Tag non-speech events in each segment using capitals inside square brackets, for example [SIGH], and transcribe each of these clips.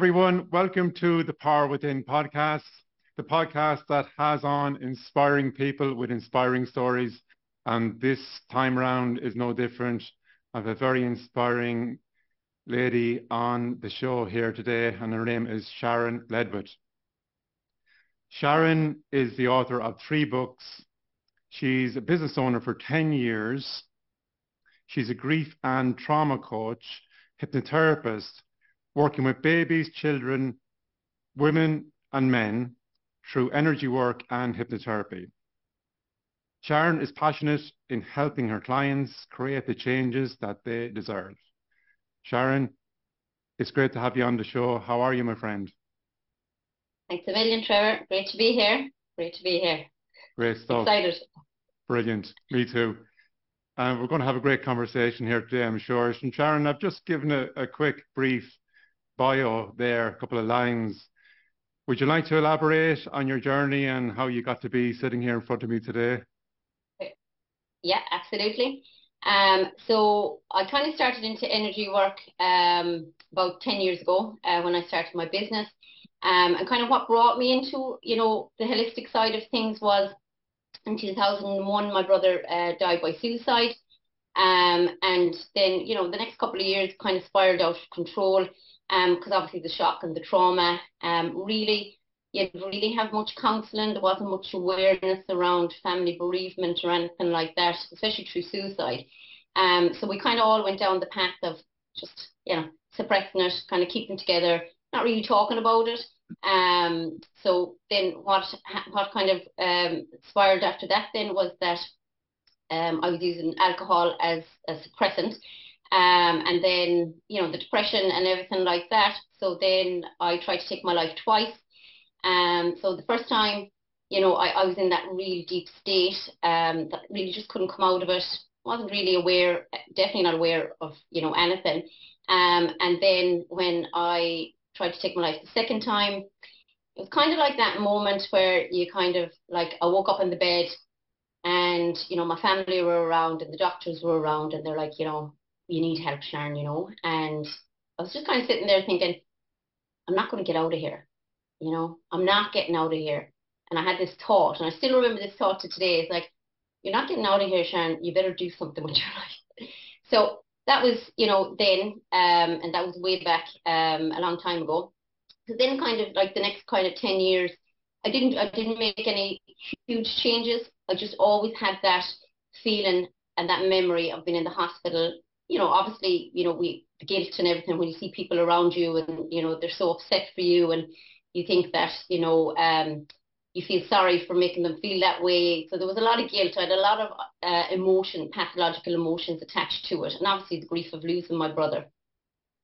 everyone. Welcome to the Power Within podcast, the podcast that has on inspiring people with inspiring stories. And this time round is no different. I have a very inspiring lady on the show here today, and her name is Sharon Ledwith. Sharon is the author of three books. She's a business owner for 10 years. She's a grief and trauma coach, hypnotherapist, working with babies, children, women, and men through energy work and hypnotherapy. Sharon is passionate in helping her clients create the changes that they deserve. Sharon, it's great to have you on the show. How are you, my friend? Thanks a million, Trevor. Great to be here. Great to be here. Great stuff. Excited. Brilliant. Me too. And we're going to have a great conversation here today, I'm sure. And Sharon, I've just given a, a quick, brief bio there, a couple of lines. Would you like to elaborate on your journey and how you got to be sitting here in front of me today? Yeah, absolutely. Um, so I kind of started into energy work um, about 10 years ago uh, when I started my business. Um, and kind of what brought me into, you know, the holistic side of things was in 2001, my brother uh, died by suicide. Um, and then, you know, the next couple of years kind of spiraled out of control because um, obviously the shock and the trauma um, really you didn't really have much counselling. There wasn't much awareness around family bereavement or anything like that, especially through suicide. Um, so we kind of all went down the path of just, you know, suppressing it, kind of keeping together, not really talking about it. Um, so then what what kind of um, spiraled after that then was that um, I was using alcohol as a suppressant. Um, and then, you know, the depression and everything like that. So then I tried to take my life twice. Um, so the first time, you know, I, I was in that real deep state um, that really just couldn't come out of it. Wasn't really aware, definitely not aware of, you know, anything. Um, and then when I tried to take my life the second time, it was kind of like that moment where you kind of like I woke up in the bed and you know my family were around and the doctors were around and they're like you know you need help Sharon you know and I was just kind of sitting there thinking I'm not going to get out of here you know, I'm not getting out of here. And I had this thought, and I still remember this thought to today. It's like, you're not getting out of here, Sharon. You better do something with your [LAUGHS] life. So that was, you know, then, um, and that was way back um, a long time ago. So then, kind of like the next kind of ten years, I didn't, I didn't make any huge changes. I just always had that feeling and that memory of being in the hospital. You know, obviously, you know, we guilt and everything when you see people around you, and you know they're so upset for you, and you think that you know um, you feel sorry for making them feel that way. So there was a lot of guilt. I had a lot of uh, emotion, pathological emotions attached to it, and obviously the grief of losing my brother.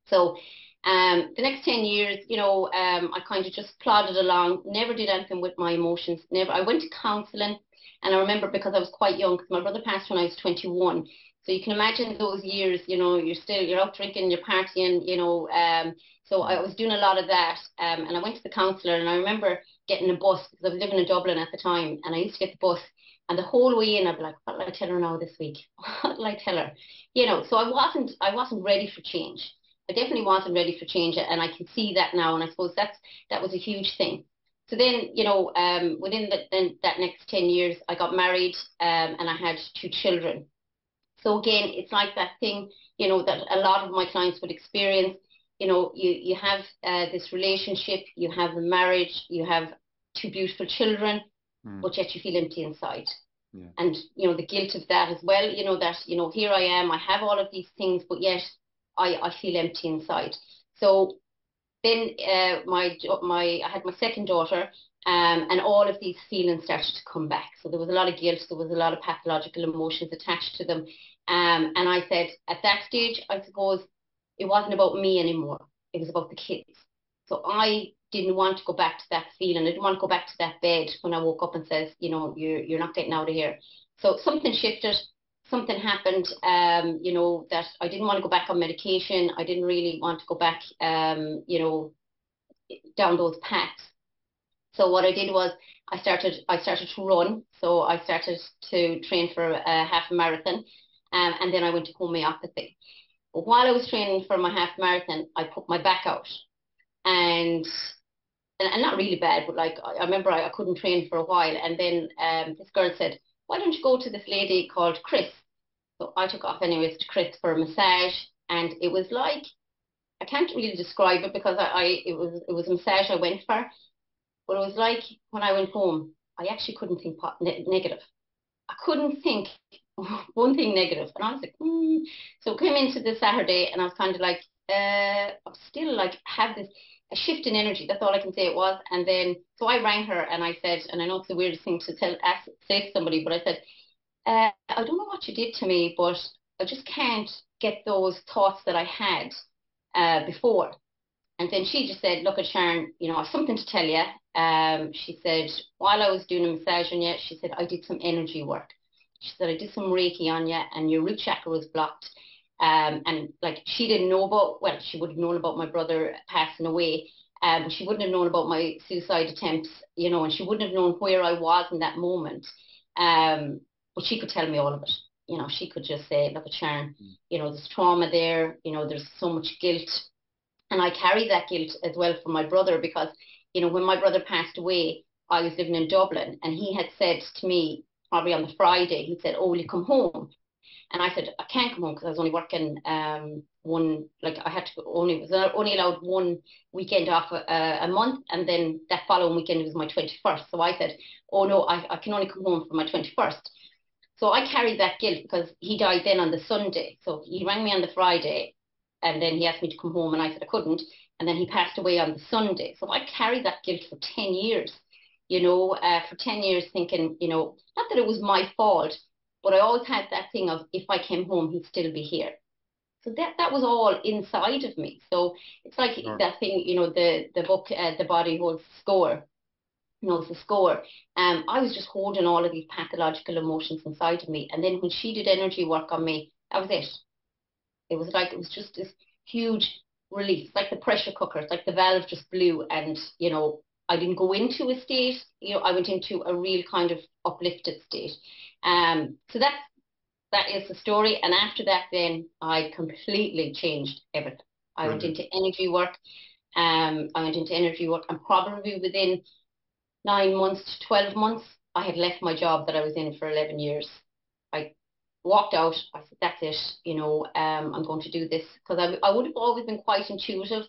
So um, the next 10 years, you know, um, I kind of just plodded along, never did anything with my emotions, never. I went to counselling, and I remember because I was quite young, because my brother passed when I was 21. So you can imagine those years, you know, you're still, you're out drinking, you're partying, you know, um, so I was doing a lot of that. Um, and I went to the counsellor and I remember getting a bus because I was living in Dublin at the time and I used to get the bus and the whole way in I'd be like, what will I tell her now this week? [LAUGHS] What will I tell her? You know, so I wasn't I wasn't ready for change. I definitely wasn't ready for change and I can see that now and I suppose that's that was a huge thing. So then, you know, um, within the, then that next 10 years, I got married um, and I had two children. So again, it's like that thing, you know, that a lot of my clients would experience you know, you, you have uh, this relationship, you have the marriage, you have two beautiful children, mm. but yet you feel empty inside. Yeah. And, you know, the guilt of that as well, you know, that, you know, here I am, I have all of these things, but yet I, I feel empty inside. So then uh, my, my, I had my second daughter, um, and all of these feelings started to come back. So there was a lot of guilt, there was a lot of pathological emotions attached to them. Um, and I said, at that stage, I suppose it wasn't about me anymore. It was about the kids. So I didn't want to go back to that feeling. I didn't want to go back to that bed when I woke up and says, you know, you're you're not getting out of here. So something shifted. Something happened, um, you know, that I didn't want to go back on medication. I didn't really want to go back, um, you know, down those paths. So what I did was I started I started to run. So I started to train for a half marathon, um, and then I went to homeopathy. But while I was training for my half marathon, I put my back out. and and, and not really bad, but like I, I remember I, I, couldn't train for a while, and then um, this girl said, "Why don't you go to this lady called Chris?" So I took off anyways to Chris for a massage, and it was like I can't really describe it because I, I it was it was a massage I went for, but it was like when I went home, I actually couldn't think ne- negative. I couldn't think one thing negative, and I was like, mm. so came into the Saturday, and I was kind of like, uh, I'm still like have this a shift in energy. That's all I can say it was. And then so I rang her and I said, and I know it's the weirdest thing to tell ask, say to somebody, but I said, uh, I don't know what you did to me, but I just can't get those thoughts that I had uh, before. And then she just said, look at Sharon, you know, I have something to tell you. Um, she said, while I was doing a massage on you, she said, I did some energy work. She said, I did some Reiki on you and your root chakra was blocked. Um, and like she didn't know about, well, she would have known about my brother passing away, um, she wouldn't have known about my suicide attempts, you know, and she wouldn't have known where I was in that moment. Um, but she could tell me all of it. You know, she could just say, look at Sharon, mm. you know, there's trauma there, you know, there's so much guilt. And I carry that guilt as well for my brother because, you know, when my brother passed away, I was living in Dublin and he had said to me, on the Friday, he said, Oh, will you come home? And I said, I can't come home because I was only working um, one, like I had to only, was only allowed one weekend off a, a, month. And then that following weekend was my 21st. So I said, oh no, I, I can only come home for my 21st. So I carried that guilt because he died then on the Sunday. So he rang me on the Friday and then he asked me to come home and I said I couldn't. And then he passed away on the Sunday. So I carried that guilt for 10 years, you know, uh, for 10 years thinking, you know, not that it was my fault, but I always had that thing of if I came home, he'd still be here. So that that was all inside of me. So it's like sure. that thing, you know, the the book, uh, the body holds score, knows the score. Um, I was just holding all of these pathological emotions inside of me, and then when she did energy work on me, that was it. It was like it was just this huge release, like the pressure cooker, it's like the valve just blew, and you know, I didn't go into a state. You know, I went into a real kind of uplifted state. Um, so that's that is the story. And after that, then I completely changed everything. I went into energy work. Um, I went into energy work, and probably within nine months to twelve months, I had left my job that I was in for eleven years. I walked out. I said, "That's it. You know, um, I'm going to do this because I, I would have always been quite intuitive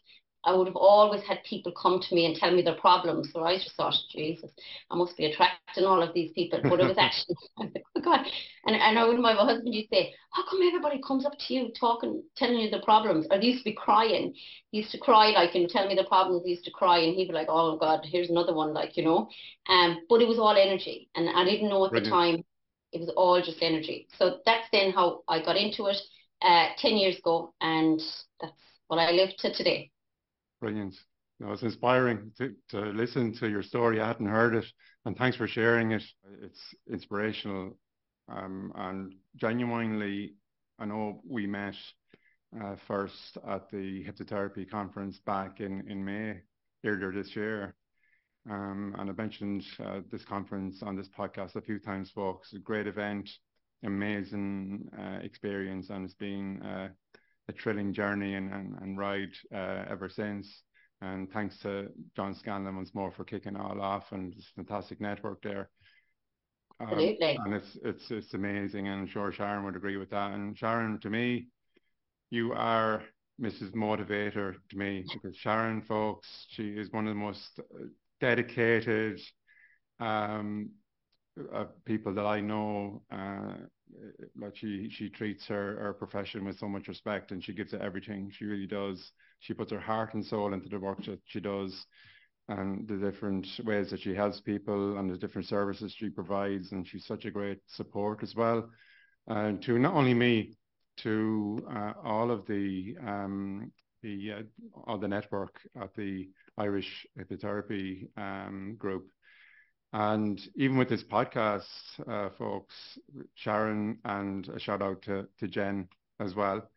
I would have always had people come to me and tell me their problems. So I just thought, Jesus, I must be attracting all of these people. But it was actually, [LAUGHS] [LAUGHS] oh God. And, and I would my husband used to say, How come everybody comes up to you talking, telling you the problems? Or they used to be crying. He used to cry, like, and tell me the problems. He used to cry, and he'd be like, Oh God, here's another one, like, you know. Um, but it was all energy. And I didn't know at Brilliant. the time it was all just energy. So that's then how I got into it uh, 10 years ago. And that's what I live to today. Brilliant. No, it's inspiring to, to listen to your story. I hadn't heard it, and thanks for sharing it. It's inspirational, um, and genuinely, I know we met uh, first at the hypnotherapy conference back in in May earlier this year, um, and I mentioned uh, this conference on this podcast a few times, folks. A great event, amazing uh, experience, and it's been uh, a thrilling journey and, and, and ride uh, ever since. And thanks to John Scanlon once more for kicking all off and this fantastic network there. Um, Absolutely. And it's it's it's amazing, and I'm sure Sharon would agree with that. And Sharon, to me, you are Mrs. Motivator to me because Sharon, folks, she is one of the most dedicated um, uh, people that I know. Uh, like she she treats her her profession with so much respect and she gives it everything she really does. She puts her heart and soul into the work that she does and the different ways that she helps people and the different services she provides. And she's such a great support as well and to not only me to uh, all of the um, the uh, all the network at the Irish Hypnotherapy um, group and even with this podcast, uh, folks, Sharon and a shout out to, to Jen as well.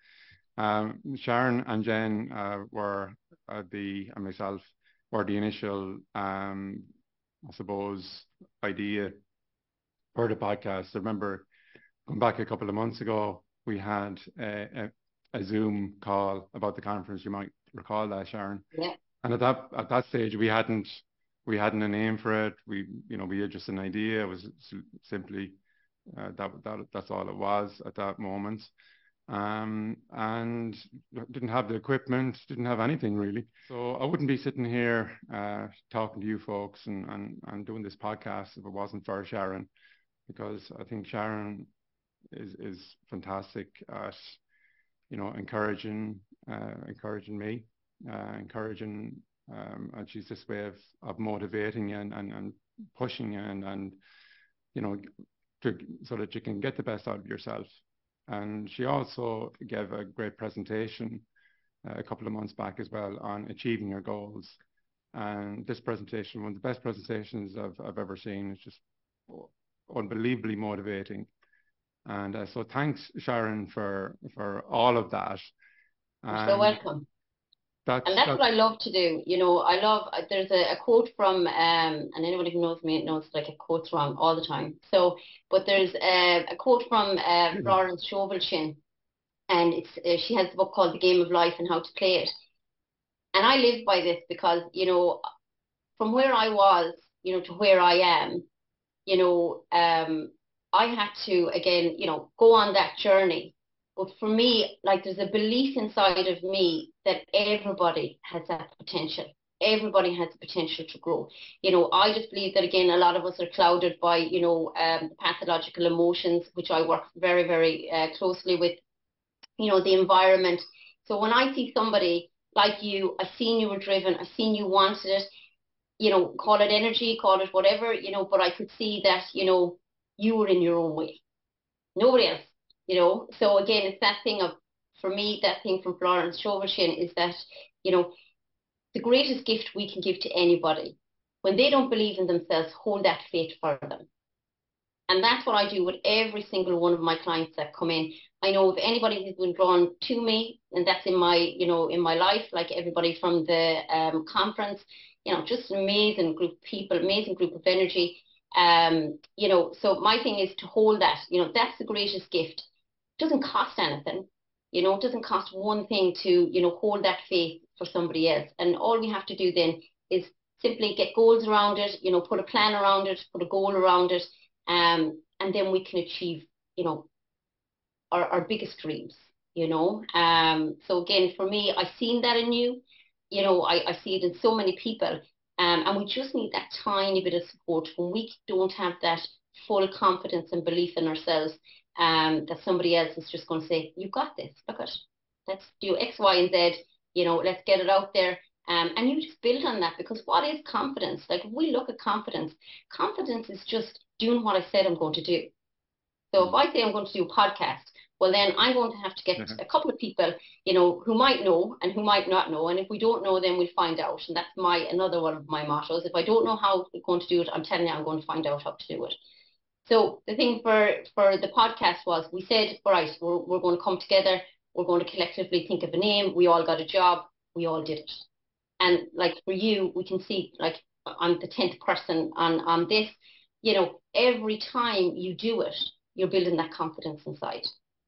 Um, Sharon and Jen uh, were uh, the, and myself, were the initial, um, I suppose, idea for the podcast. I remember going back a couple of months ago, we had a, a, a Zoom call about the conference. You might recall that, Sharon. Yeah. and at that at that stage we hadn't we hadn't a name for it. We you know we had just an idea. It was simply uh, that that that's all it was at that moment. Um, and didn't have the equipment, didn't have anything really. So I wouldn't be sitting here uh, talking to you folks and, and, and doing this podcast if it wasn't for Sharon, because I think Sharon is is fantastic at you know encouraging uh, encouraging me, uh, encouraging, um, and she's this way of of motivating and and, and pushing and and you know to so that you can get the best out of yourself and she also gave a great presentation uh, a couple of months back as well on achieving your goals. And this presentation, one of the best presentations I've, I've ever seen, it's just unbelievably motivating. And uh, so thanks, Sharon, for for all of that. You're so welcome. That's, and that's, that's, what I love to do. You know, I love, uh, there's a, a quote from, um, and anybody who knows me knows like a quote's wrong all the time. So, but there's a, a quote from uh, hmm. Florence Scovel and it's, uh, she has a book called The Game of Life and How to Play It. And I live by this because, you know, from where I was, you know, to where I am, you know, um, I had to, again, you know, go on that journey but for me, like there's a belief inside of me that everybody has that potential. Everybody has the potential to grow. You know, I just believe that again, a lot of us are clouded by, you know, um, pathological emotions, which I work very, very uh, closely with, you know, the environment. So when I see somebody like you, I've seen you were driven, I've seen you wanted it, you know, call it energy, call it whatever, you know, but I could see that, you know, you were in your own way. Nobody else you know. So again, it's that thing of, for me, that thing from Florence Scovel is that, you know, the greatest gift we can give to anybody, when they don't believe in themselves, hold that faith for them. And that's what I do with every single one of my clients that come in. I know if anybody has been drawn to me, and that's in my, you know, in my life, like everybody from the um, conference, you know, just an amazing group of people, amazing group of energy. Um, you know, so my thing is to hold that, you know, that's the greatest gift doesn't cost anything. You know, it doesn't cost one thing to, you know, hold that faith for somebody else. And all we have to do then is simply get goals around it, you know, put a plan around it, put a goal around it, um, and then we can achieve, you know, our, our biggest dreams, you know. Um, so again, for me, I've seen that in you. You know, I, I see it in so many people. Um, and we just need that tiny bit of support when we don't have that full confidence and belief in ourselves um, that somebody else is just going to say, you've got this, look at, let's do X, Y, and Z, you know, let's get it out there. Um, and you just build on that because what is confidence? Like if we look at confidence, confidence is just doing what I said I'm going to do. So if I say I'm going to do a podcast, well then I'm going to have to get mm-hmm. a couple of people, you know, who might know and who might not know. And if we don't know, then we'll find out. And that's my another one of my mottos. If I don't know how we're going to do it, I'm telling you I'm going to find out how to do it. So the thing for, for the podcast was we said, all right, we're, we're going to come together. We're going to collectively think of a name. We all got a job. We all did it. And like for you, we can see like I'm the 10th person on, on this, you know, every time you do it, you're building that confidence inside.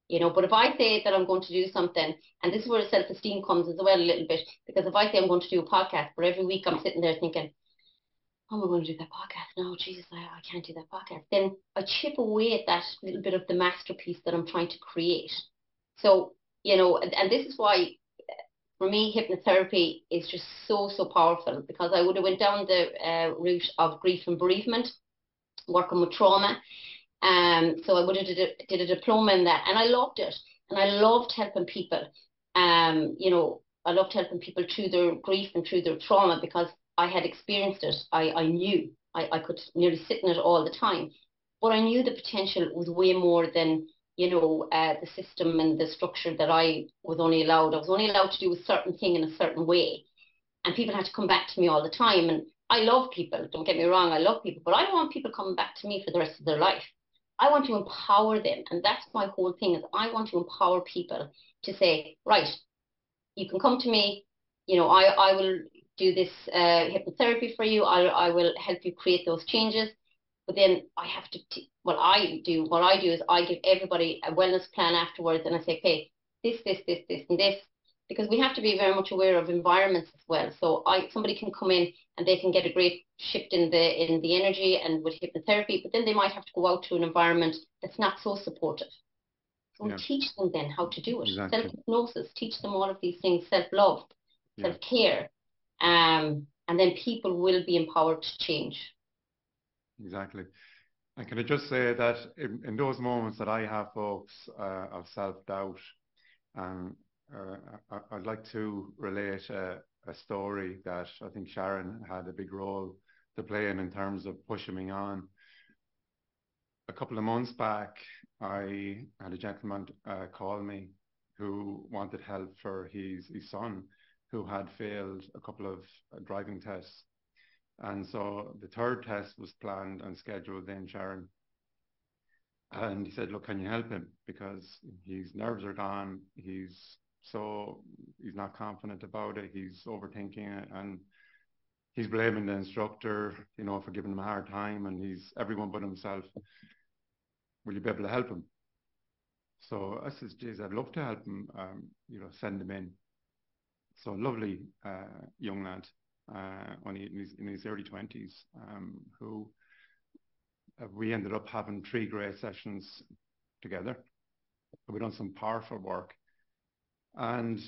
You know, but if I say that I'm going to do something, and this is where self-esteem comes as well a little bit, because if I say I'm going to do a podcast, for every week I'm sitting there thinking, oh, we're going to do that podcast. No, Jesus, I, I can't do that podcast. Then I chip away at that little bit of the masterpiece that I'm trying to create. So, you know, and, and this is why for me, hypnotherapy is just so, so powerful because I would have went down the uh, route of grief and bereavement, working with trauma. Um, so I would have did a, did a diploma in that and I loved it. And I loved helping people. Um, you know, I loved helping people through their grief and through their trauma because I had experienced it. I, I knew I, I could nearly sit in it all the time. But I knew the potential was way more than, you know, uh, the system and the structure that I was only allowed. I was only allowed to do a certain thing in a certain way. And people had to come back to me all the time. And I love people, don't get me wrong, I love people, but I don't want people coming back to me for the rest of their life. I want to empower them. And that's my whole thing is I want to empower people to say, right, you can come to me, you know, I, I will do this uh, hypnotherapy for you. I, I will help you create those changes. But then I have to, t- what I do, what I do is I give everybody a wellness plan afterwards and I say, okay, this, this, this, this, and this. because we have to be very much aware of environments as well. So I somebody can come in and they can get a great shift in the in the energy and with hypnotherapy, but then they might have to go out to an environment that's not so supportive. So yeah. teach them then how to do it. Exactly. Self hypnosis, teach them all of these things, self love, yeah. self care, um, and then people will be empowered to change. Exactly. And can I just say that in, in those moments that I have, folks, uh, of self doubt, um, uh, I, would like to relate a, a, story that I think Sharon had a big role to play in in terms of pushing me on. A couple of months back, I had a gentleman uh, call me who wanted help for his, his son who had failed a couple of uh, driving tests. And so the third test was planned and scheduled then, Sharon. And he said, Look, can you help him? Because his nerves are gone. He's so he's not confident about it. He's overthinking it, and he's blaming the instructor, you know, for giving him a hard time, and he's everyone but himself. Will you be able to help him? So I says, geez, I'd love to help him. Um, you know, send him in. So a lovely uh, young lad, uh, only in his, in his early twenties, um, who uh, we ended up having three great sessions together. We've done some powerful work and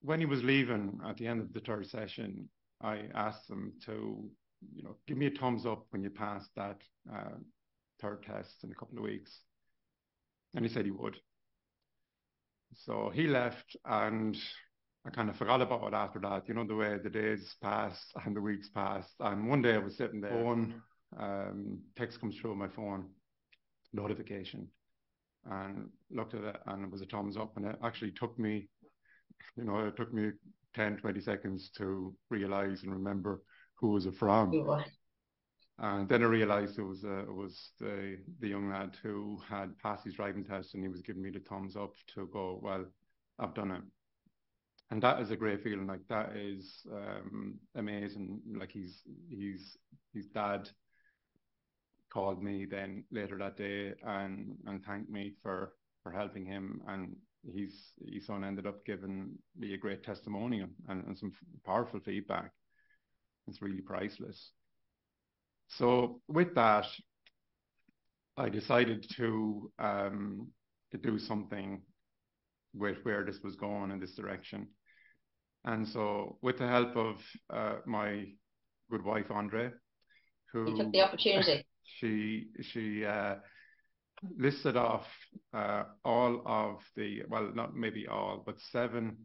when he was leaving at the end of the third session, I asked him to, you know, give me a thumbs up when you pass that uh, third test in a couple of weeks. And he said he would. So he left and I kind of forgot about it after that. You know, the way the days passed [LAUGHS] and the weeks passed. And one day I was sitting there, phone, um, text comes through on my phone, notification and looked at it and it was a thumbs up and it actually took me you know it took me 10 20 seconds to realize and remember who was it from and then I realized it was uh, it was the the young lad who had passed his driving test and he was giving me the thumbs up to go well I've done it and that is a great feeling like that is um, amazing. Like he's he's his dad called me then later that day and and thanked me for for helping him. And his his son ended up giving me a great testimonial and, and some powerful feedback. It's really priceless. So with that i decided to um to do something with where this was going in this direction and so with the help of uh, my good wife andre who you took the opportunity [LAUGHS] she she uh, listed off uh, all of the well, not maybe all, but seven,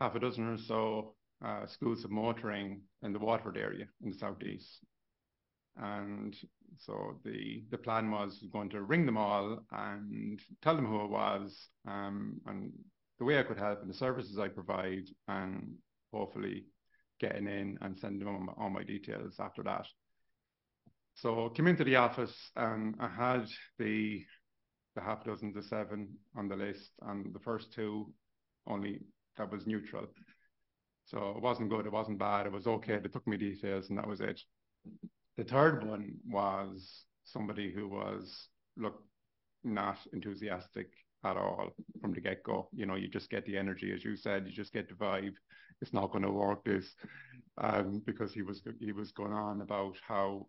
half a dozen or so uh, schools of motoring in the Waterford area in the southeast. And so the the plan was going to ring them all and tell them who it was, um, and the way I could help and the services I provide, and hopefully getting in and sending them all my details after that. So I came into the office and I had the the half dozen to seven on the list, and the first two only that was neutral. So it wasn't good, it wasn't bad, it was okay. They took me details, and that was it. The third one was somebody who was look not enthusiastic at all from the get go. You know, you just get the energy, as you said, you just get the vibe. It's not going to work this, um, because he was he was going on about how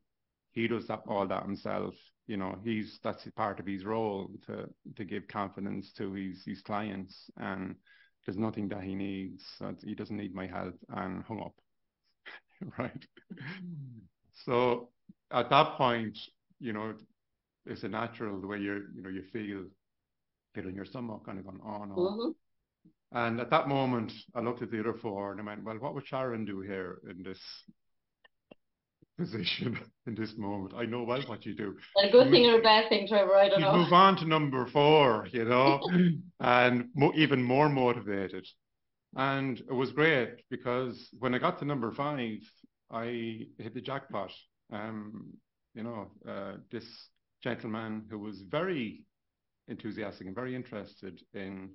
he does that, all that himself. You know, he's that's part of his role to to give confidence to his his clients, and there's nothing that he needs. He doesn't need my help, and hung up. [LAUGHS] right. so at that point, you know, it's a natural the way you you know you feel in your stomach, kind of going on. on. Mm-hmm. And at that moment, I looked at the other four and I went, well, what would Sharon do here in this [LAUGHS] position [LAUGHS] in this moment. I know well what you do. A good thing or a bad thing, Trevor, I don't you know. Move on to number four, you know, [LAUGHS] and mo- even more motivated. And it was great because when I got to number five, I hit the jackpot. Um, you know, uh, this gentleman who was very enthusiastic and very interested in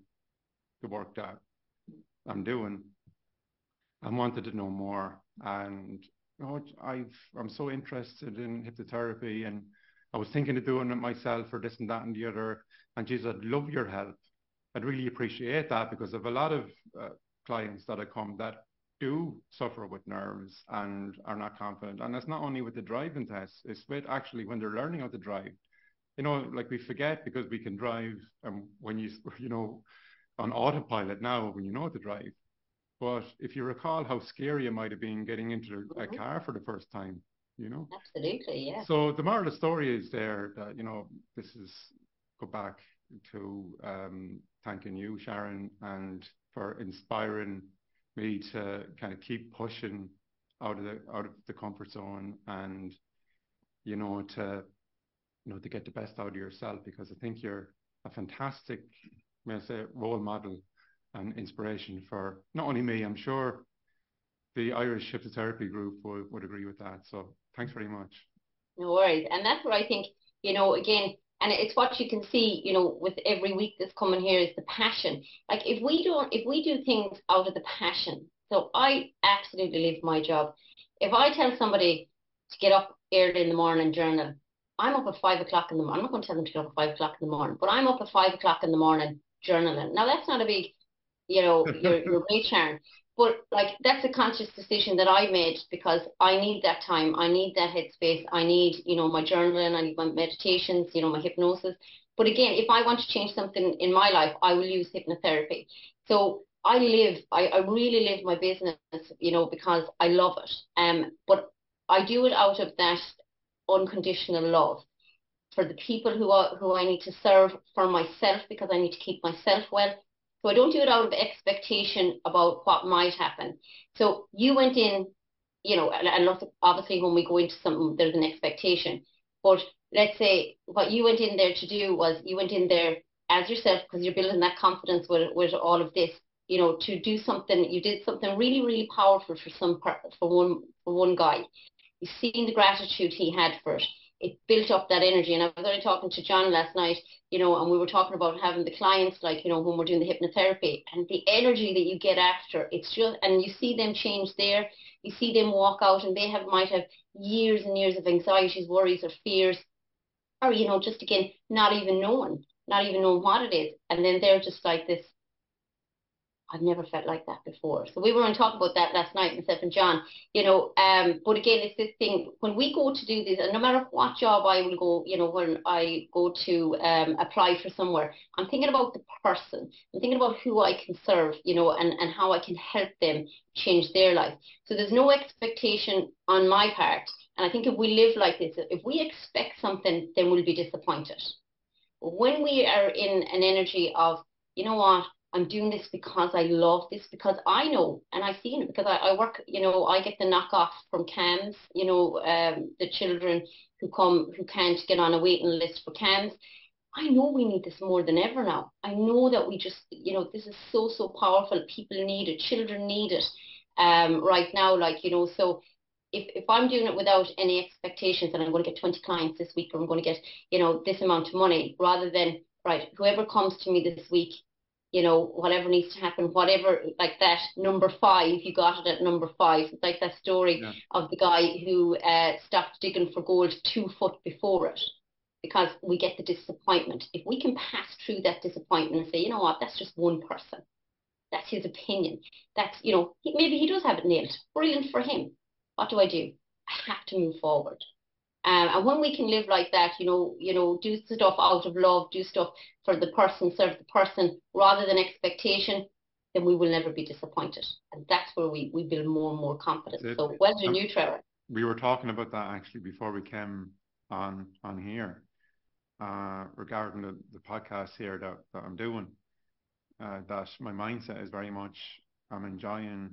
the work that I'm doing and wanted to know more. And oh, I've, I'm so interested in hypnotherapy and I was thinking of doing it myself or this and that and the other. And geez, I'd love your help. I'd really appreciate that because of a lot of uh, clients that I come that do suffer with nerves and are not confident. And that's not only with the driving test, it's with actually when they're learning how to drive. You know, like we forget because we can drive um, when you, [LAUGHS] you know, on autopilot now when you know how to drive. But if you recall how scary it might have been getting into mm-hmm. a car for the first time, you know? Absolutely, yeah. So the moral of the story is there that, you know, this is go back to um, thanking you, Sharon, and for inspiring me to kind of keep pushing out of the out of the comfort zone and you know to you know to get the best out of yourself because I think you're a fantastic may I say role model and inspiration for not only me I'm sure the Irish hypnotherapy group would, would agree with that. So thanks very much. No worries. And that's where I think you know again and it's what you can see you know with every week that's coming here is the passion. Like if we don't if we do things out of the passion so i absolutely live my job. If i tell somebody to get up early in the morning journal i'm up at five o'clock in the morning i'm not going to tell them to get up at five o'clock in the morning but i'm up at five o'clock in the morning journaling now that's not a big you know [LAUGHS] your, your Sharon but like that's a conscious decision that I made because I need that time. I need that headspace. I need, you know, my journaling, I need my meditations, you know, my hypnosis. But again, if I want to change something in my life, I will use hypnotherapy. So I live, I, I really live my business, you know, because I love it. Um, but I do it out of that unconditional love for the people who are who I need to serve, for myself because I need to keep myself well, so I don't do it out of expectation about what might happen. So you went in, you know, and, obviously when we go into something, there's an expectation. But let's say what you went in there to do was you went in there as yourself because you're building that confidence with, with all of this, you know, to do something. You did something really, really powerful for some for one for one guy. You've seen the gratitude he had for it it built up that energy. And I was only talking to John last night, you know, and we were talking about having the clients, like, you know, when we're doing the hypnotherapy and the energy that you get after, it's just, and you see them change there, you see them walk out and they have, might have years and years of anxieties, worries or fears, or, you know, just again, not even knowing, not even knowing what it is. And then they're just like this I've never felt like that before. So we were on talk about that last night, myself and John, you know, um, but again, it's this thing, when we go to do this, and no matter what job I will go, you know, when I go to um, apply for somewhere, I'm thinking about the person. I'm thinking about who I can serve, you know, and, and how I can help them change their life. So there's no expectation on my part. And I think if we live like this, if we expect something, then we'll be disappointed. When we are in an energy of, you know what, I'm doing this because I love this, because I know and I've seen it because I, I work, you know, I get the knockoff from CAMHS, you know, um, the children who come who can't get on a waiting list for CAMHS. I know we need this more than ever now. I know that we just, you know, this is so, so powerful. People need it. Children need it um, right now. Like, you know, so if, if I'm doing it without any expectations and I'm going to get 20 clients this week or I'm going to get, you know, this amount of money rather than, right, whoever comes to me this week, you know, whatever needs to happen, whatever, like that number five, you got it at number five. It's like that story yeah. of the guy who uh, stopped digging for gold two foot before it because we get the disappointment. If we can pass through that disappointment and say, you know what, that's just one person. That's his opinion. That's, you know, maybe he does have it nailed. Brilliant for him. What do I do? I have to move forward. Um, and when we can live like that, you know, you know, do stuff out of love, do stuff for the person, serve the person rather than expectation, then we will never be disappointed. And that's where we, we build more and more confidence. So well done you, Trevor. We were talking about that actually before we came on on here uh, regarding the, the podcast here that, that I'm doing. Uh, that my mindset is very much I'm enjoying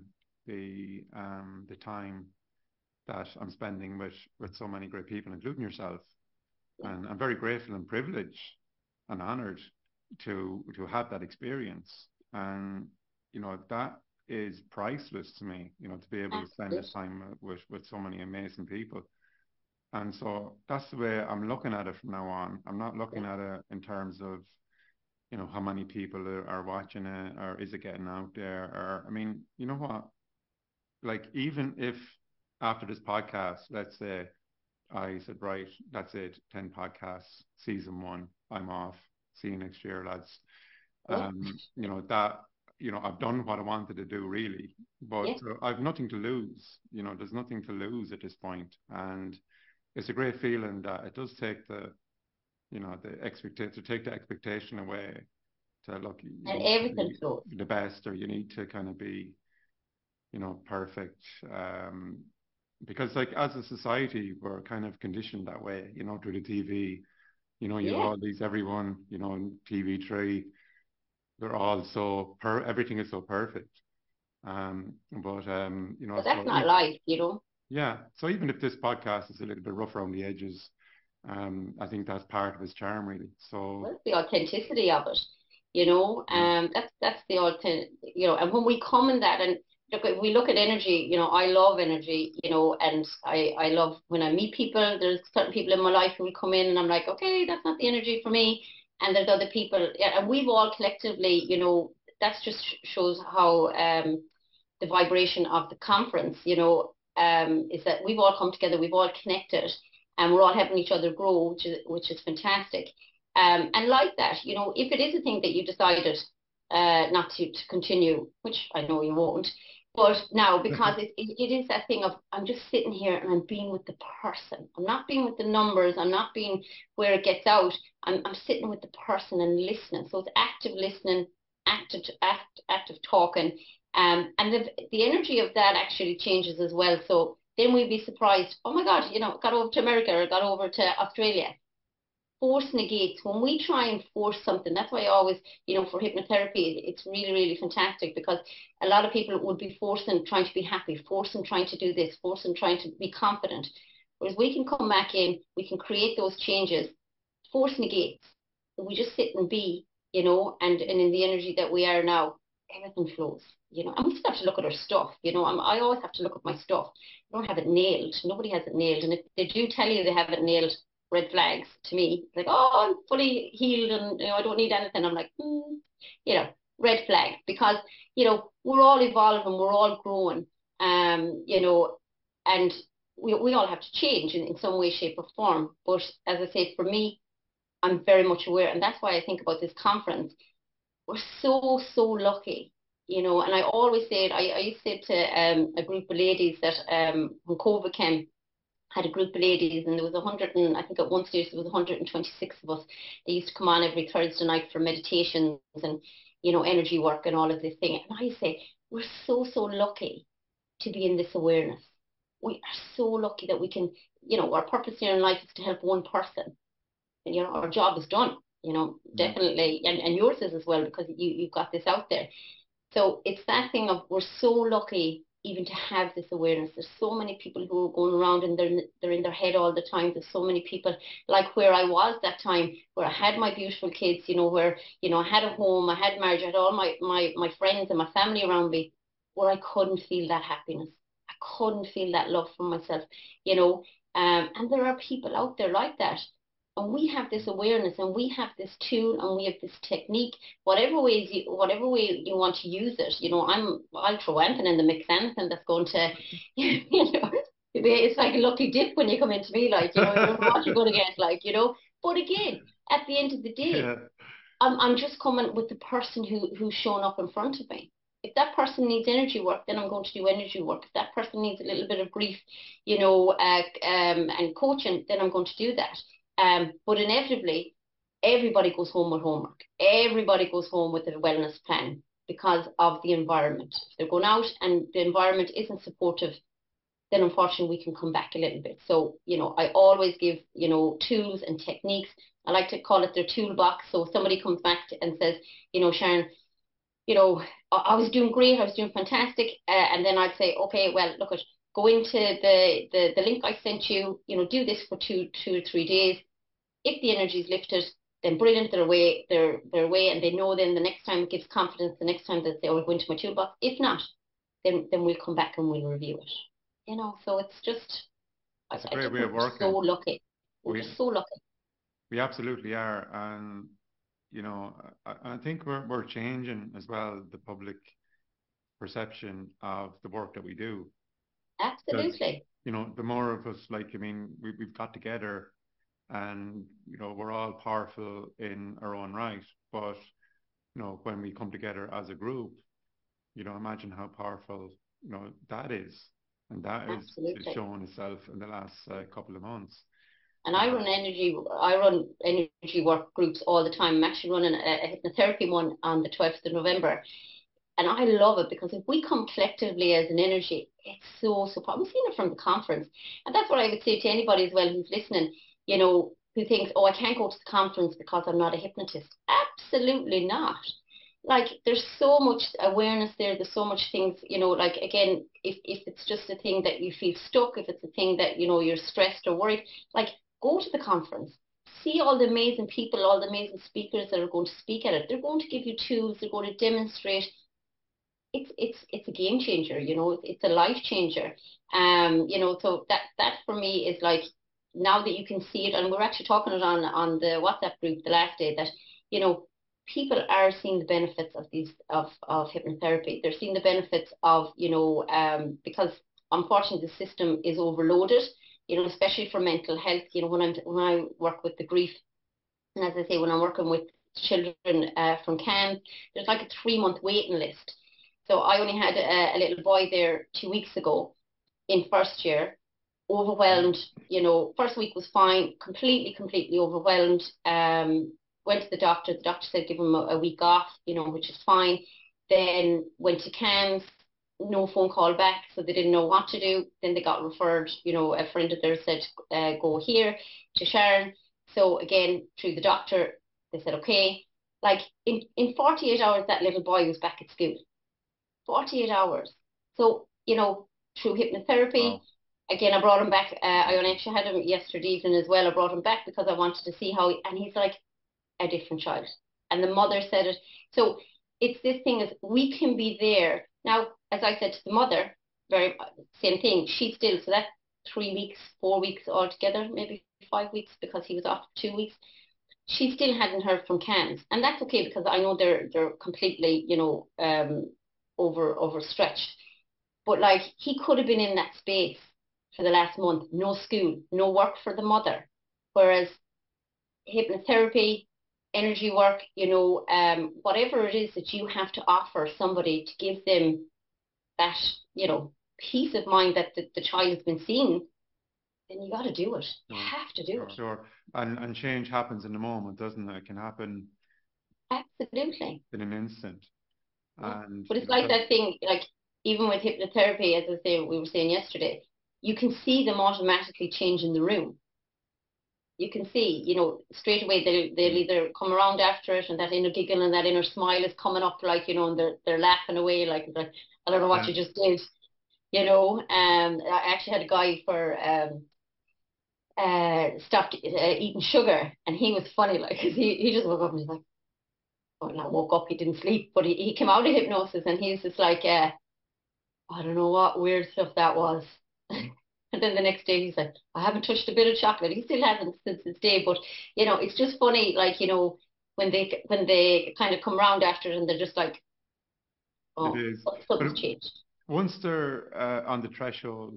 the um, the time that I'm spending with with so many great people, including yourself. And I'm very grateful and privileged and honored to to have that experience. And you know that is priceless to me. You know to be able to spend this time with with so many amazing people. And so that's the way I'm looking at it from now on. I'm not looking at it in terms of you know how many people are, are watching it or is it getting out there or I mean you know what like even if after this podcast, let's say I said, right, that's it, 10 podcasts, season one, I'm off. See you next year, lads. Um, you know that you know I've done what I wanted to do really, but Yeah. uh, I've nothing to lose. You know, there's nothing to lose at this point. and it's a great feeling that it does take the, you know, the expectation to take the expectation away. To look, And everything flows. the best, or you need to kind of be, you know, perfect. Um, because like as a society, we're kind of conditioned that way. You know, through the TV. You know, you Yeah. all these everyone. You know, in TV3 they're all so per everything is so perfect. Um, but um, you know, But that's so not life, you know. yeah. So even if this podcast is a little bit rough around the edges, um, I think that's part of its charm, really. So That's the authenticity of it, you know. Um, that's that's the authentic, you know. And when we come in that, and look, we look at energy, you know, I love energy, you know, and I I love when I meet people. There's certain people in my life who will come in, and I'm like, okay, that's not the energy for me. And there's other people, yeah, and we've all collectively, you know, that just shows how um the vibration of the conference, you know, um, is that we've all come together, we've all connected, and we're all helping each other grow, which is which is fantastic. Um, and like that, you know, if it is a thing that you decided uh, not to, to continue, which I know you won't, but now because it, it, it is that thing of I'm just sitting here and I'm being with the person. I'm not being with the numbers. I'm not being where it gets out. I'm I'm sitting with the person and listening. So it's active listening, active act, active talking, um, and the the energy of that actually changes as well. So then we'd be surprised. Oh my God, you know, got over to America or got over to Australia force negates when we try and force something that's why I always you know for hypnotherapy it's really really fantastic because a lot of people would be forcing trying to be happy forcing trying to do this forcing trying to be confident. Whereas we can come back in we can create those changes force negates we just sit and be you know and and in the energy that we are now everything flows you know. And we still have to look at our stuff you know. I'm, I always have to look at my stuff. I don't have it nailed. Nobody has it nailed. And if they do tell you they have it nailed red flags to me. Like, oh, I'm fully healed and you know I don't need anything. I'm like, hmm, you know, red flag because you know we're all evolving, we're all growing, um, you know, and we we all have to change in, in some way, shape, or form. But as I say, for me, I'm very much aware, and that's why I think about this conference. We're so so lucky. You know, and I always say it. I, I used to say to um, a group of ladies that um, when COVID came, had a group of ladies and there was a hundred and I think at one stage there was 126 of us. They used to come on every Thursday night for meditations and you know energy work and all of this thing. And I say we're so so lucky to be in this awareness. We are so lucky that we can, you know, our purpose here in life is to help one person. And you know, our job is done. You know, yeah, definitely, and, and yours is as well because you you've got this out there. So it's that thing of we're so lucky even to have this awareness. There's so many people who are going around and they're they're in their head all the time. There's so many people like where I was that time, where I had my beautiful kids, you know, where you know I had a home, I had marriage, I had all my my my friends and my family around me, where I couldn't feel that happiness. I couldn't feel that love for myself, you know. Um, and there are people out there like that. And we have this awareness and we have this tool and we have this technique, whatever ways you whatever way you want to use it. You know, I'm I'll throw anything in the mix, anything that's going to [LAUGHS] you know it's like a lucky dip when you come into me, like, you know, you know what you're gonna get, like, you know. But again, at the end of the day, yeah, I'm I'm just coming with the person who who's shown up in front of me. If that person needs energy work, then I'm going to do energy work. If that person needs a little bit of grief, you know, uh, um, and coaching, then I'm going to do that. Um, but inevitably, everybody goes home with homework. Everybody goes home with a wellness plan because of the environment. If they're going out and the environment isn't supportive, then unfortunately we can come back a little bit. So, you know, I always give, you know, tools and techniques. I like to call it their toolbox. So somebody comes back and says, you know, Sharon, you know, I, I was doing great, I was doing fantastic, uh, and then I'd say, okay, well, look at go into the, the the link I sent you, you know, do this for two two or three days. If the energy is lifted, then brilliant, they're away, they're they're away, and they know then the next time it gives confidence. The next time that they oh, we'll go into my toolbox. If not, then then we'll come back and we'll review it. You know, so it's just I, it's a I great just way of we're so working. lucky. We're We so lucky. we absolutely are, and you know, I, I think we're we're changing as well the public perception of the work that we do. Absolutely. you know, the more of us, like, I mean, we we've got together, and you know, we're all powerful in our own right, but you know, when we come together as a group, you know, imagine how powerful, you know, that is. And that is, is showing itself in the last uh, couple of months. And I run energy, I run energy work groups all the time. I'm actually running a, a hypnotherapy one on the 12th of November. And I love it because if we come collectively as an energy, it's so, so powerful. We've seen it from the conference. And that's what I would say to anybody as well who's listening, you know, who thinks, oh, I can't go to the conference because I'm not a hypnotist. Absolutely not. Like there's so much awareness there. There's so much things, you know, like again, if, if it's just a thing that you feel stuck, if it's a thing that, you know, you're stressed or worried, like go to the conference. See all the amazing people, all the amazing speakers that are going to speak at it. They're going to give you tools. They're going to demonstrate it's it's it's a game changer you know it's, a life changer um you know so that that for me is like now that you can see it, and we're actually talking it on on the WhatsApp group the last day that you know people are seeing the benefits of these of of hypnotherapy. They're seeing the benefits of you know um, because unfortunately the system is overloaded. You know, especially for mental health. You know, when I'm when I work with the grief, and as I say, when I'm working with children uh, from CAMHS, there's like a three month waiting list. So I only had a, a little boy there two weeks ago in first year overwhelmed. You know, first week was fine, completely, completely overwhelmed. Um, went to the doctor. The doctor said give him a, a week off, you know, which is fine. Then went to CAMHS, no phone call back, so they didn't know what to do. Then they got referred, you know, a friend of theirs said, uh, go here to Sharon. So again, through the doctor, they said, okay. Like in, in 48 hours, that little boy was back at school. 48 hours. So, you know, through hypnotherapy, wow again, I brought him back. Uh, I actually had him yesterday evening as well. I brought him back because I wanted to see how, he, and he's like a different child. And the mother said it. So it's this thing is we can be there now. As I said to the mother, very same thing. She still so that three weeks, four weeks altogether, maybe five weeks because he was off two weeks. She still hadn't heard from CAMHS, and that's okay because I know they're they're completely you know um over overstretched. But like he could have been in that space for the last month, no school, no work for the mother. Whereas hypnotherapy, energy work, you know, um, whatever it is that you have to offer somebody to give them that, you know, peace of mind that the, the child has been seen, then you got to do it. You have to do sure, it. Sure. And, and change happens in a moment, doesn't it? It can happen. Absolutely. In an instant. And but it's like that thing, like even with hypnotherapy, as I say, we were saying yesterday, you can see them automatically change in the room. You can see, you know, straight away they'll, they'll either come around after it and that inner giggle and that inner smile is coming up like, you know, and they're, they're laughing away like, like I don't know what yeah. you just did, you know. Um, I actually had a guy for um, uh, stopped uh, eating sugar and he was funny, like, cause he, he just woke up and he's like, oh, not woke up, he didn't sleep, but he, he came out of hypnosis and he's just like, uh, I don't know what weird stuff that was. [LAUGHS] And then the next day he's like, I haven't touched a bit of chocolate. He still hasn't since his day. But you know, it's just funny, like you know, when they when they kind of come round after it and they're just like, oh, something's changed. Once they're uh, on the threshold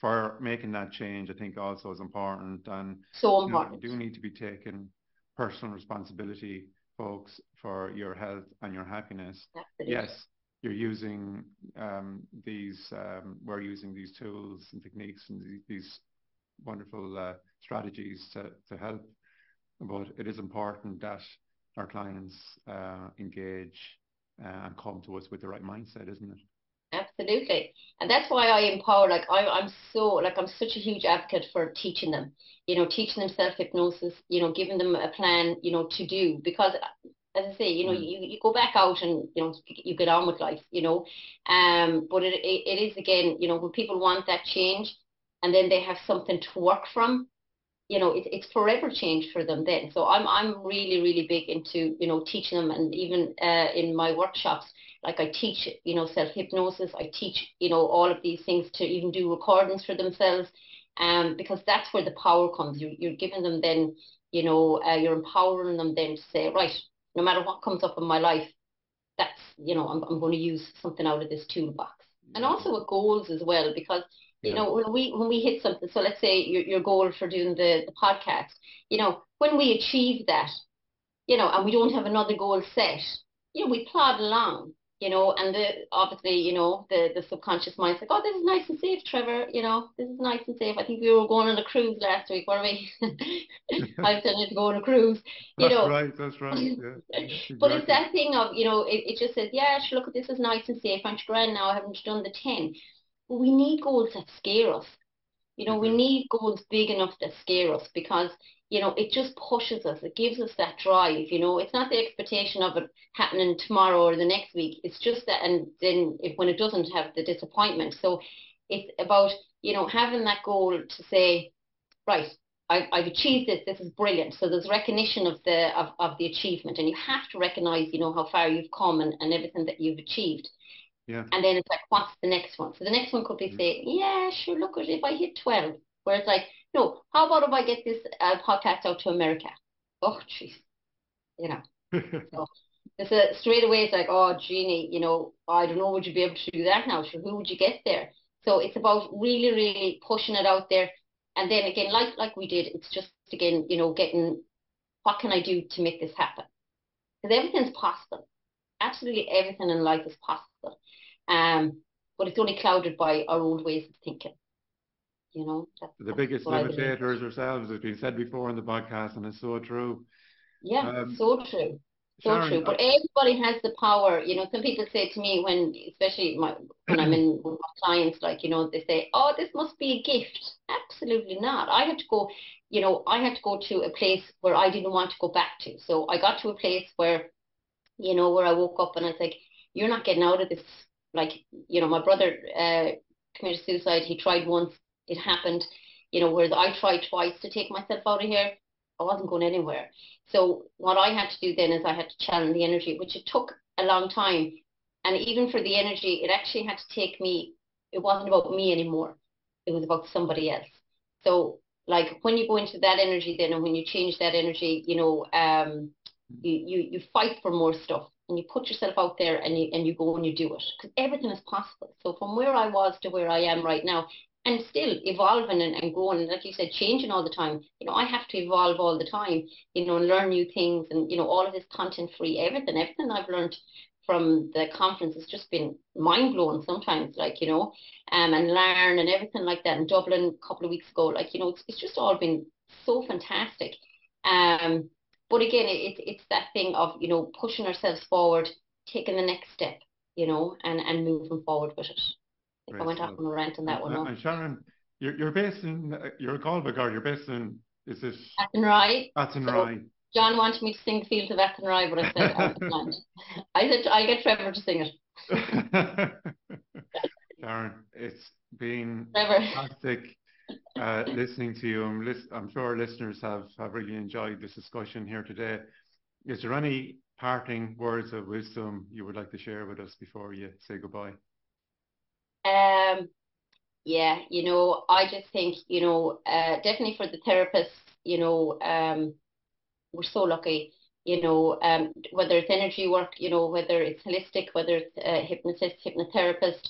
for making that change, I think also is important. And so important. You, know, you do need to be taking personal responsibility, folks, for your health and your happiness. Absolutely. Yes, you're using um, these, um, we're using these tools and techniques and these, wonderful uh, strategies to, to help. But it is important that our clients uh, engage uh, and come to us with the right mindset, isn't it? Absolutely. And that's why I empower, like I, I'm so, like I'm such a huge advocate for teaching them, you know, teaching them self-hypnosis, you know, giving them a plan, you know, to do, because as I say, you know, mm. you, you go back out and you know you get on with life, you know. Um, but it, it it is again, you know, when people want that change, and then they have something to work from, you know, it, it's forever change for them then. So I'm I'm really really big into you know teaching them, and even uh, in my workshops, like I teach you know self hypnosis, I teach you know all of these things to even do recordings for themselves, um, because that's where the power comes. You you're giving them then you know, uh, you're empowering them then to say, right, no matter what comes up in my life, that's, you know, I'm, I'm going to use something out of this toolbox. And also with goals as well, because, you yeah. know, when we, when we hit something, so let's say your, your goal for doing the, the podcast, you know, when we achieve that, you know, and we don't have another goal set, you know, we plod along, you know, and the obviously, you know, the the subconscious mind's like, oh, this is nice and safe, Trevor. You know, this is nice and safe. I think we were going on a cruise last week, weren't we? I've done it to go on a cruise. You that's know, right. That's right. Yeah, [LAUGHS] exactly. but it's that thing of, you know, it, it just says, yeah, look, this is nice and safe. I'm grand now. I haven't done the ten. But we need goals that scare us. You know, we Mhm. need goals big enough that scare us because, you know, it just pushes us. It gives us that drive. You know, it's not the expectation of it happening tomorrow or the next week. It's just that, and then if, when it doesn't have the disappointment. So it's about, you know, having that goal to say, right, I, I've achieved this. This is brilliant. So there's recognition of the of, of the achievement, and you have to recognize, you know, how far you've come and, and everything that you've achieved. Yeah. And then it's like, what's the next one? So the next one could be Mhm. say, yeah, sure, look at if I hit 12. Where it's like, no, how about if I get this uh, podcast out to America? Oh, jeez. You know, [LAUGHS] so it's a, straight away, it's like, oh, Jeannie, you know, I don't know, would you be able to do that now? Sure, who would you get there? So it's about really, really pushing it out there. And then again, like like we did, it's just again, you know, getting what can I do to make this happen? Because everything's possible. Absolutely everything in life is possible. Um, but it's only clouded by our old ways of thinking. You know, that's, the that's biggest what I believe. limitators ourselves, as been said before in the podcast, and it's so true. Yeah, Um, so true. So Sharon, true. But everybody has the power. You know, some people say to me when, especially my, when I'm in with my clients, like, you know, they say, oh, this must be a gift. Absolutely not. I had to go, you know, I had to go to a place where I didn't want to go back to. So I got to a place where, you know, where I woke up and I was like, you're not getting out of this. Like, you know, my brother uh, committed suicide. He tried once. It happened. You know, whereas I tried twice to take myself out of here. I wasn't going anywhere. So what I had to do then is I had to channel the energy, which it took a long time. And even for the energy, it actually had to take me, it wasn't about me anymore. It was about somebody else. So like when you go into that energy then and when you change that energy, you know, um, you, you, you fight for more stuff and you put yourself out there and you, and you go and you do it because everything is possible. So from where I was to where I am right now, and still evolving and, and growing, and like you said, changing all the time. You know, I have to evolve all the time, you know, and learn new things and, you know, all of this content free, everything, everything I've learned from the conference has just been mind blowing sometimes, like, you know, um, and learn and everything like that in Dublin a couple of weeks ago. Like, you know, it's, it's just all been so fantastic. Um, but again, it, it's that thing of, you know, pushing ourselves forward, taking the next step, you know, and, and moving forward with it. If I went off on a rant on that one. And, and Sharon, you're, you're based in, you're a Galway You're based in, is this Athenry. Athenry? John wanted me to sing Fields of Athenry, but I said I can't. [LAUGHS] I said I'll get Trevor to sing it. [LAUGHS] Sharon, it's been Trevor. fantastic uh, listening to you. I'm, lis- I'm sure our listeners have, have really enjoyed this discussion here today. Is there any parting words of wisdom you would like to share with us before you say goodbye? Um, yeah, you know, I just think, you know, uh, definitely for the therapists, you know, um, we're so lucky, you know, um, whether it's energy work, you know, whether it's holistic, whether it's a hypnotist, hypnotherapist,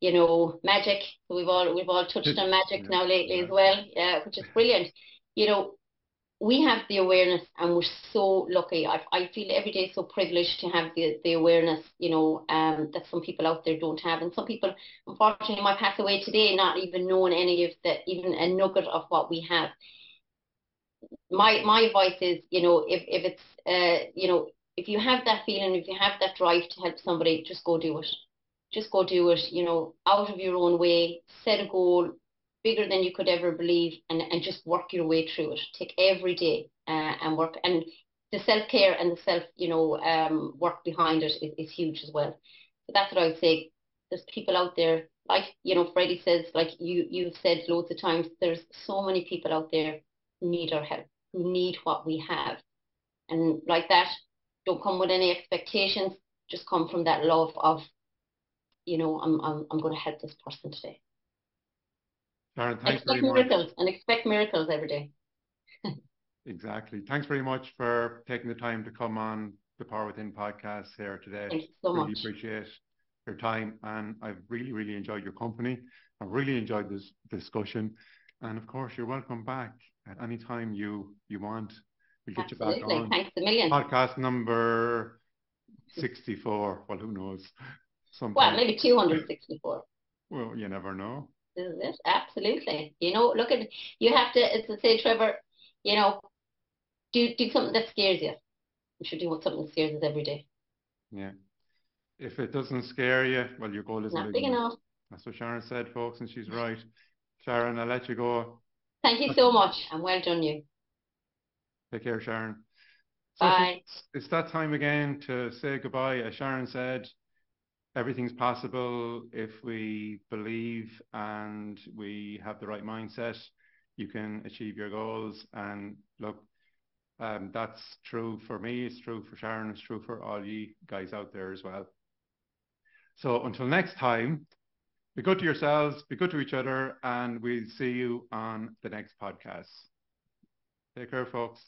you know, magic. We've all we've all touched on magic Yeah, now lately yeah. as well, yeah, which is brilliant. You know, we have the awareness and we're so lucky. I, I feel every day so privileged to have the, the awareness, you know, um, that some people out there don't have. And some people, unfortunately, might pass away today not even knowing any of the, even a nugget of what we have. My my advice is, you know, if, if it's, uh, you know, if you have that feeling, if you have that drive to help somebody, just go do it. Just go do it, you know, out of your own way, set a goal, bigger than you could ever believe and, and just work your way through it. Take every day uh, and work and the self care and the self, you know, um, work behind it is, is huge as well. So that's what I would say. There's people out there, like, you know, Freddie says, like you, you've said loads of times, there's so many people out there need our help, who need what we have. And like that, don't come with any expectations, just come from that love of, you know, I'm, I'm, I'm going to help this person today. Sharon, thanks Expect very much. miracles and expect miracles every day. [LAUGHS] Exactly. Thanks very much for taking the time to come on the Power Within podcast here today. Thank you so really much. appreciate your time and I've really, really enjoyed your company. I've really enjoyed this discussion. And of course, you're welcome back at any time you, you want. We'll get Absolutely. you back on. Thanks a million. Podcast number 64. Well, who knows? Well, maybe 264. Well, you never know. It. Absolutely. You know, look at you have to. It's to say, Trevor. You know, do do something that scares you. You should do what something that scares us every day. Yeah. If it doesn't scare you, well, your goal isn't not big enough. enough. That's what Sharon said, folks, and she's right. Sharon, I'll let you go. Thank you so much, and well done, you. Take care, Sharon. So Bye. It's, it's that time again to say goodbye. As Sharon said, everything's possible if we believe and we have the right mindset. You can achieve your goals. And look, um, that's true for me. It's true for Sharon. It's true for all you guys out there as well. So until next time, be good to yourselves, be good to each other, and we'll see you on the next podcast. Take care, folks.